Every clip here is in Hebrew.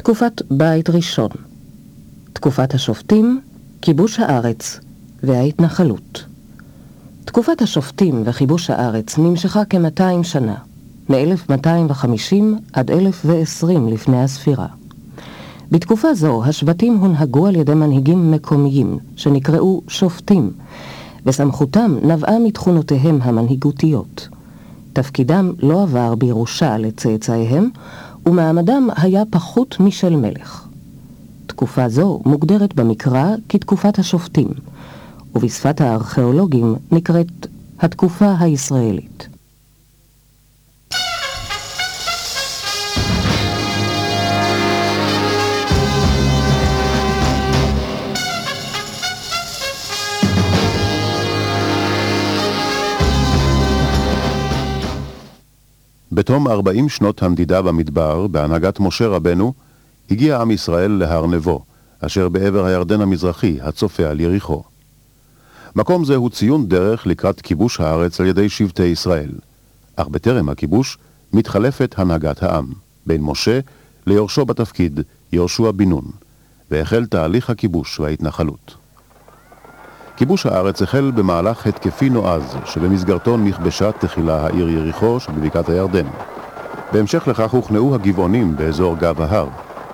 תקופת בית ראשון תקופת השופטים, כיבוש הארץ וההתנחלות. תקופת השופטים וכיבוש הארץ נמשכה כ-200 שנה, מ-1250 עד 1020 לפני הספירה. בתקופה זו השבטים הונהגו על ידי מנהיגים מקומיים, שנקראו שופטים, וסמכותם נבעה מתכונותיהם המנהיגותיות. תפקידם לא עבר בירושה לצאצאיהם, ומעמדם היה פחות משל מלך. תקופה זו מוגדרת במקרא כתקופת השופטים, ובשפת הארכיאולוגים נקראת התקופה הישראלית. בתום ארבעים שנות הנדידה במדבר, בהנהגת משה רבנו, הגיע עם ישראל להר נבו, אשר בעבר הירדן המזרחי, הצופה על יריחו. מקום זה הוא ציון דרך לקראת כיבוש הארץ על ידי שבטי ישראל. אך בטרם הכיבוש מתחלפת הנהגת העם, בין משה ליורשו בתפקיד, יהושע בן נון, והחל תהליך הכיבוש וההתנחלות. כיבוש הארץ החל במהלך התקפי נועז, שבמסגרתו נכבשה תחילה העיר יריחו שבבקעת הירדן. בהמשך לכך הוכנעו הגבעונים באזור גב ההר,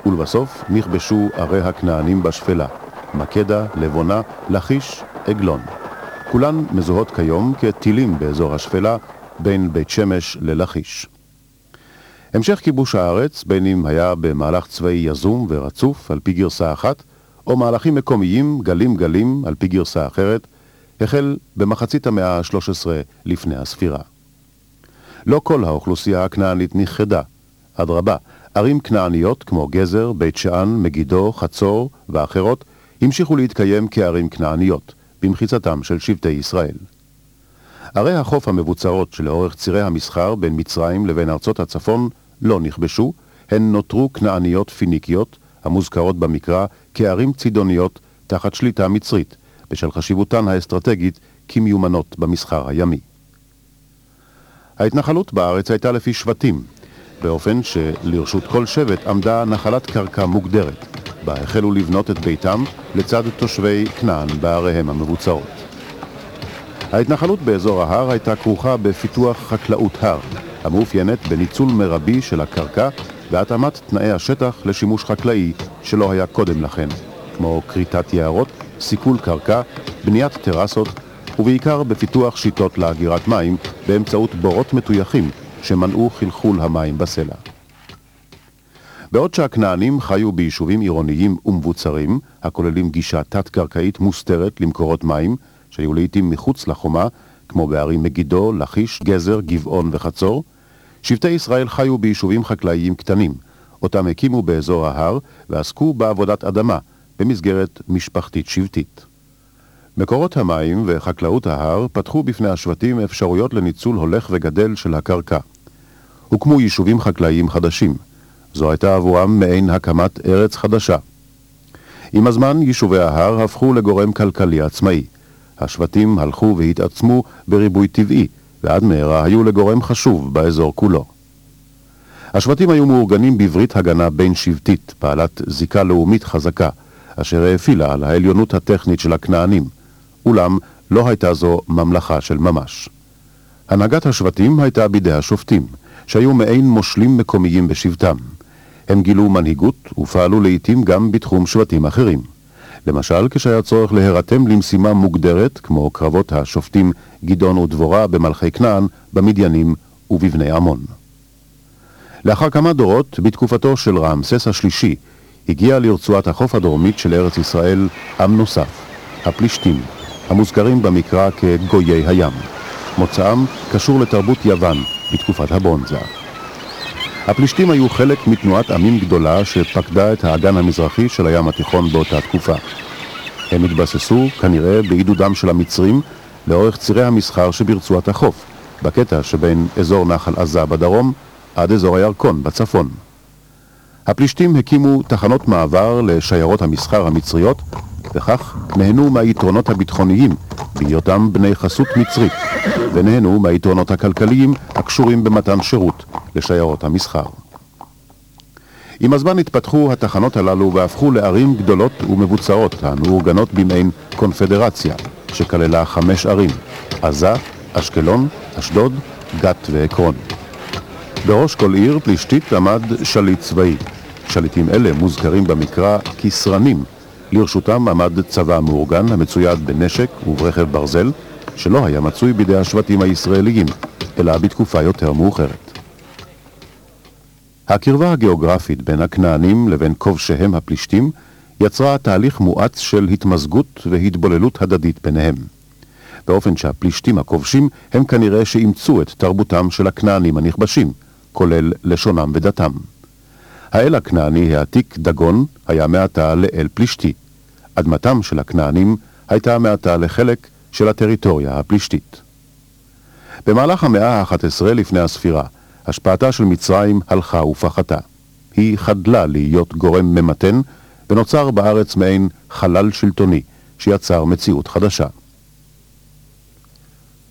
ולבסוף נכבשו ערי הכנענים בשפלה, מקדה, לבונה, לכיש, עגלון. כולן מזוהות כיום כטילים באזור השפלה בין בית שמש ללכיש. המשך כיבוש הארץ, בין אם היה במהלך צבאי יזום ורצוף על פי גרסה אחת, או מהלכים מקומיים, גלים גלים, על פי גרסה אחרת, החל במחצית המאה ה-13 לפני הספירה. לא כל האוכלוסייה הכנענית נכחדה. אדרבה, ערים כנעניות כמו גזר, בית שאן, מגידו, חצור ואחרות המשיכו להתקיים כערים כנעניות, במחיצתם של שבטי ישראל. ערי החוף המבוצרות שלאורך צירי המסחר בין מצרים לבין ארצות הצפון לא נכבשו, הן נותרו כנעניות פיניקיות, המוזכרות במקרא כערים צידוניות תחת שליטה מצרית, בשל חשיבותן האסטרטגית כמיומנות במסחר הימי. ההתנחלות בארץ הייתה לפי שבטים, באופן שלרשות כל שבט עמדה נחלת קרקע מוגדרת, בה החלו לבנות את ביתם לצד תושבי כנען בעריהם המבוצרות. ההתנחלות באזור ההר הייתה כרוכה בפיתוח חקלאות הר, המאופיינת בניצול מרבי של הקרקע והתאמת תנאי השטח לשימוש חקלאי שלא היה קודם לכן, כמו כריתת יערות, סיכול קרקע, בניית טרסות, ובעיקר בפיתוח שיטות לאגירת מים באמצעות בורות מטויחים שמנעו חלחול המים בסלע. בעוד שהכנענים חיו ביישובים עירוניים ומבוצרים, הכוללים גישה תת-קרקעית מוסתרת למקורות מים, שהיו לעיתים מחוץ לחומה, כמו בערים מגידו, לכיש, גזר, גבעון וחצור, שבטי ישראל חיו ביישובים חקלאיים קטנים, אותם הקימו באזור ההר ועסקו בעבודת אדמה, במסגרת משפחתית שבטית. מקורות המים וחקלאות ההר פתחו בפני השבטים אפשרויות לניצול הולך וגדל של הקרקע. הוקמו יישובים חקלאיים חדשים. זו הייתה עבורם מעין הקמת ארץ חדשה. עם הזמן יישובי ההר הפכו לגורם כלכלי עצמאי. השבטים הלכו והתעצמו בריבוי טבעי, ועד מהרה היו לגורם חשוב באזור כולו. השבטים היו מאורגנים בברית הגנה בין שבטית, בעלת זיקה לאומית חזקה, אשר האפילה על העליונות הטכנית של הכנענים, אולם לא הייתה זו ממלכה של ממש. הנהגת השבטים הייתה בידי השופטים, שהיו מעין מושלים מקומיים בשבטם. הם גילו מנהיגות ופעלו לעתים גם בתחום שבטים אחרים. למשל, כשהיה צורך להירתם למשימה מוגדרת, כמו קרבות השופטים גדעון ודבורה במלכי כנען, במדיינים ובבני עמון. לאחר כמה דורות, בתקופתו של רעמסס השלישי, הגיע לרצועת החוף הדרומית של ארץ ישראל עם נוסף, הפלישתים, המוזכרים במקרא כגויי הים. מוצאם קשור לתרבות יוון בתקופת הברונזה. הפלישתים היו חלק מתנועת עמים גדולה שפקדה את האגן המזרחי של הים התיכון באותה תקופה. הם התבססו, כנראה בעידודם של המצרים, לאורך צירי המסחר שברצועת החוף, בקטע שבין אזור נחל עזה בדרום עד אזור הירקון בצפון. הפלישתים הקימו תחנות מעבר לשיירות המסחר המצריות, וכך נהנו מהיתרונות הביטחוניים בהיותם בני חסות מצרית, ונהנו מהיתרונות הכלכליים הקשורים במתן שירות לשיירות המסחר. עם הזמן התפתחו התחנות הללו והפכו לערים גדולות ומבוצעות המאורגנות במעין קונפדרציה, שכללה חמש ערים, עזה, אשקלון, אשדוד, גת ועקרון. בראש כל עיר פלישתית עמד שליט צבאי. שליטים אלה מוזכרים במקרא כסרנים. לרשותם עמד צבא מאורגן המצויד בנשק וברכב ברזל, שלא היה מצוי בידי השבטים הישראליים, אלא בתקופה יותר מאוחרת. הקרבה הגיאוגרפית בין הכנענים לבין כובשיהם הפלישתים יצרה תהליך מואץ של התמזגות והתבוללות הדדית ביניהם. באופן שהפלישתים הכובשים הם כנראה שאימצו את תרבותם של הכנענים הנכבשים, כולל לשונם ודתם. האל הכנעני העתיק דגון היה מעתה לאל פלישתי. אדמתם של הכנענים הייתה מעתה לחלק של הטריטוריה הפלישתית. במהלך המאה ה-11 לפני הספירה, השפעתה של מצרים הלכה ופחתה. היא חדלה להיות גורם ממתן, ונוצר בארץ מעין חלל שלטוני, שיצר מציאות חדשה.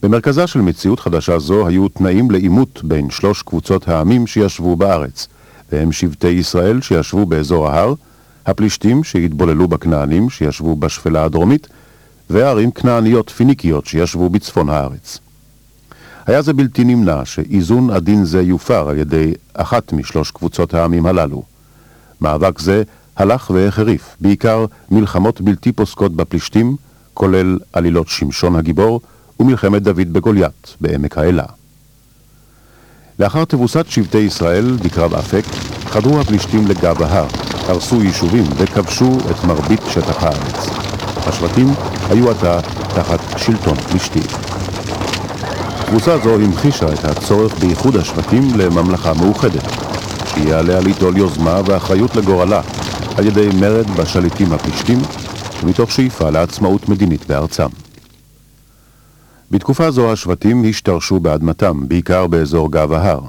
במרכזה של מציאות חדשה זו היו תנאים לעימות בין שלוש קבוצות העמים שישבו בארץ, והם שבטי ישראל שישבו באזור ההר, הפלישתים שהתבוללו בכנענים שישבו בשפלה הדרומית, וערים כנעניות פיניקיות שישבו בצפון הארץ. היה זה בלתי נמנע שאיזון עדין זה יופר על ידי אחת משלוש קבוצות העמים הללו. מאבק זה הלך והחריף, בעיקר מלחמות בלתי פוסקות בפלישתים, כולל עלילות שמשון הגיבור ומלחמת דוד בגוליית בעמק האלה. לאחר תבוסת שבטי ישראל בקרב אפק, חדרו הפלישתים לגב ההר, הרסו יישובים וכבשו את מרבית שטח הארץ. השבטים היו עתה תחת שלטון פלישתי. תבוסה זו המחישה את הצורך באיחוד השבטים לממלכה מאוחדת, שיהיה עליה ליטול יוזמה ואחריות לגורלה על ידי מרד בשליטים הפלישתים, ומתוך שאיפה לעצמאות מדינית בארצם. בתקופה זו השבטים השתרשו באדמתם, בעיקר באזור גב ההר.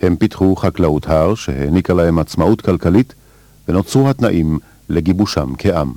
הם פיתחו חקלאות הר שהעניקה להם עצמאות כלכלית, ונוצרו התנאים לגיבושם כעם.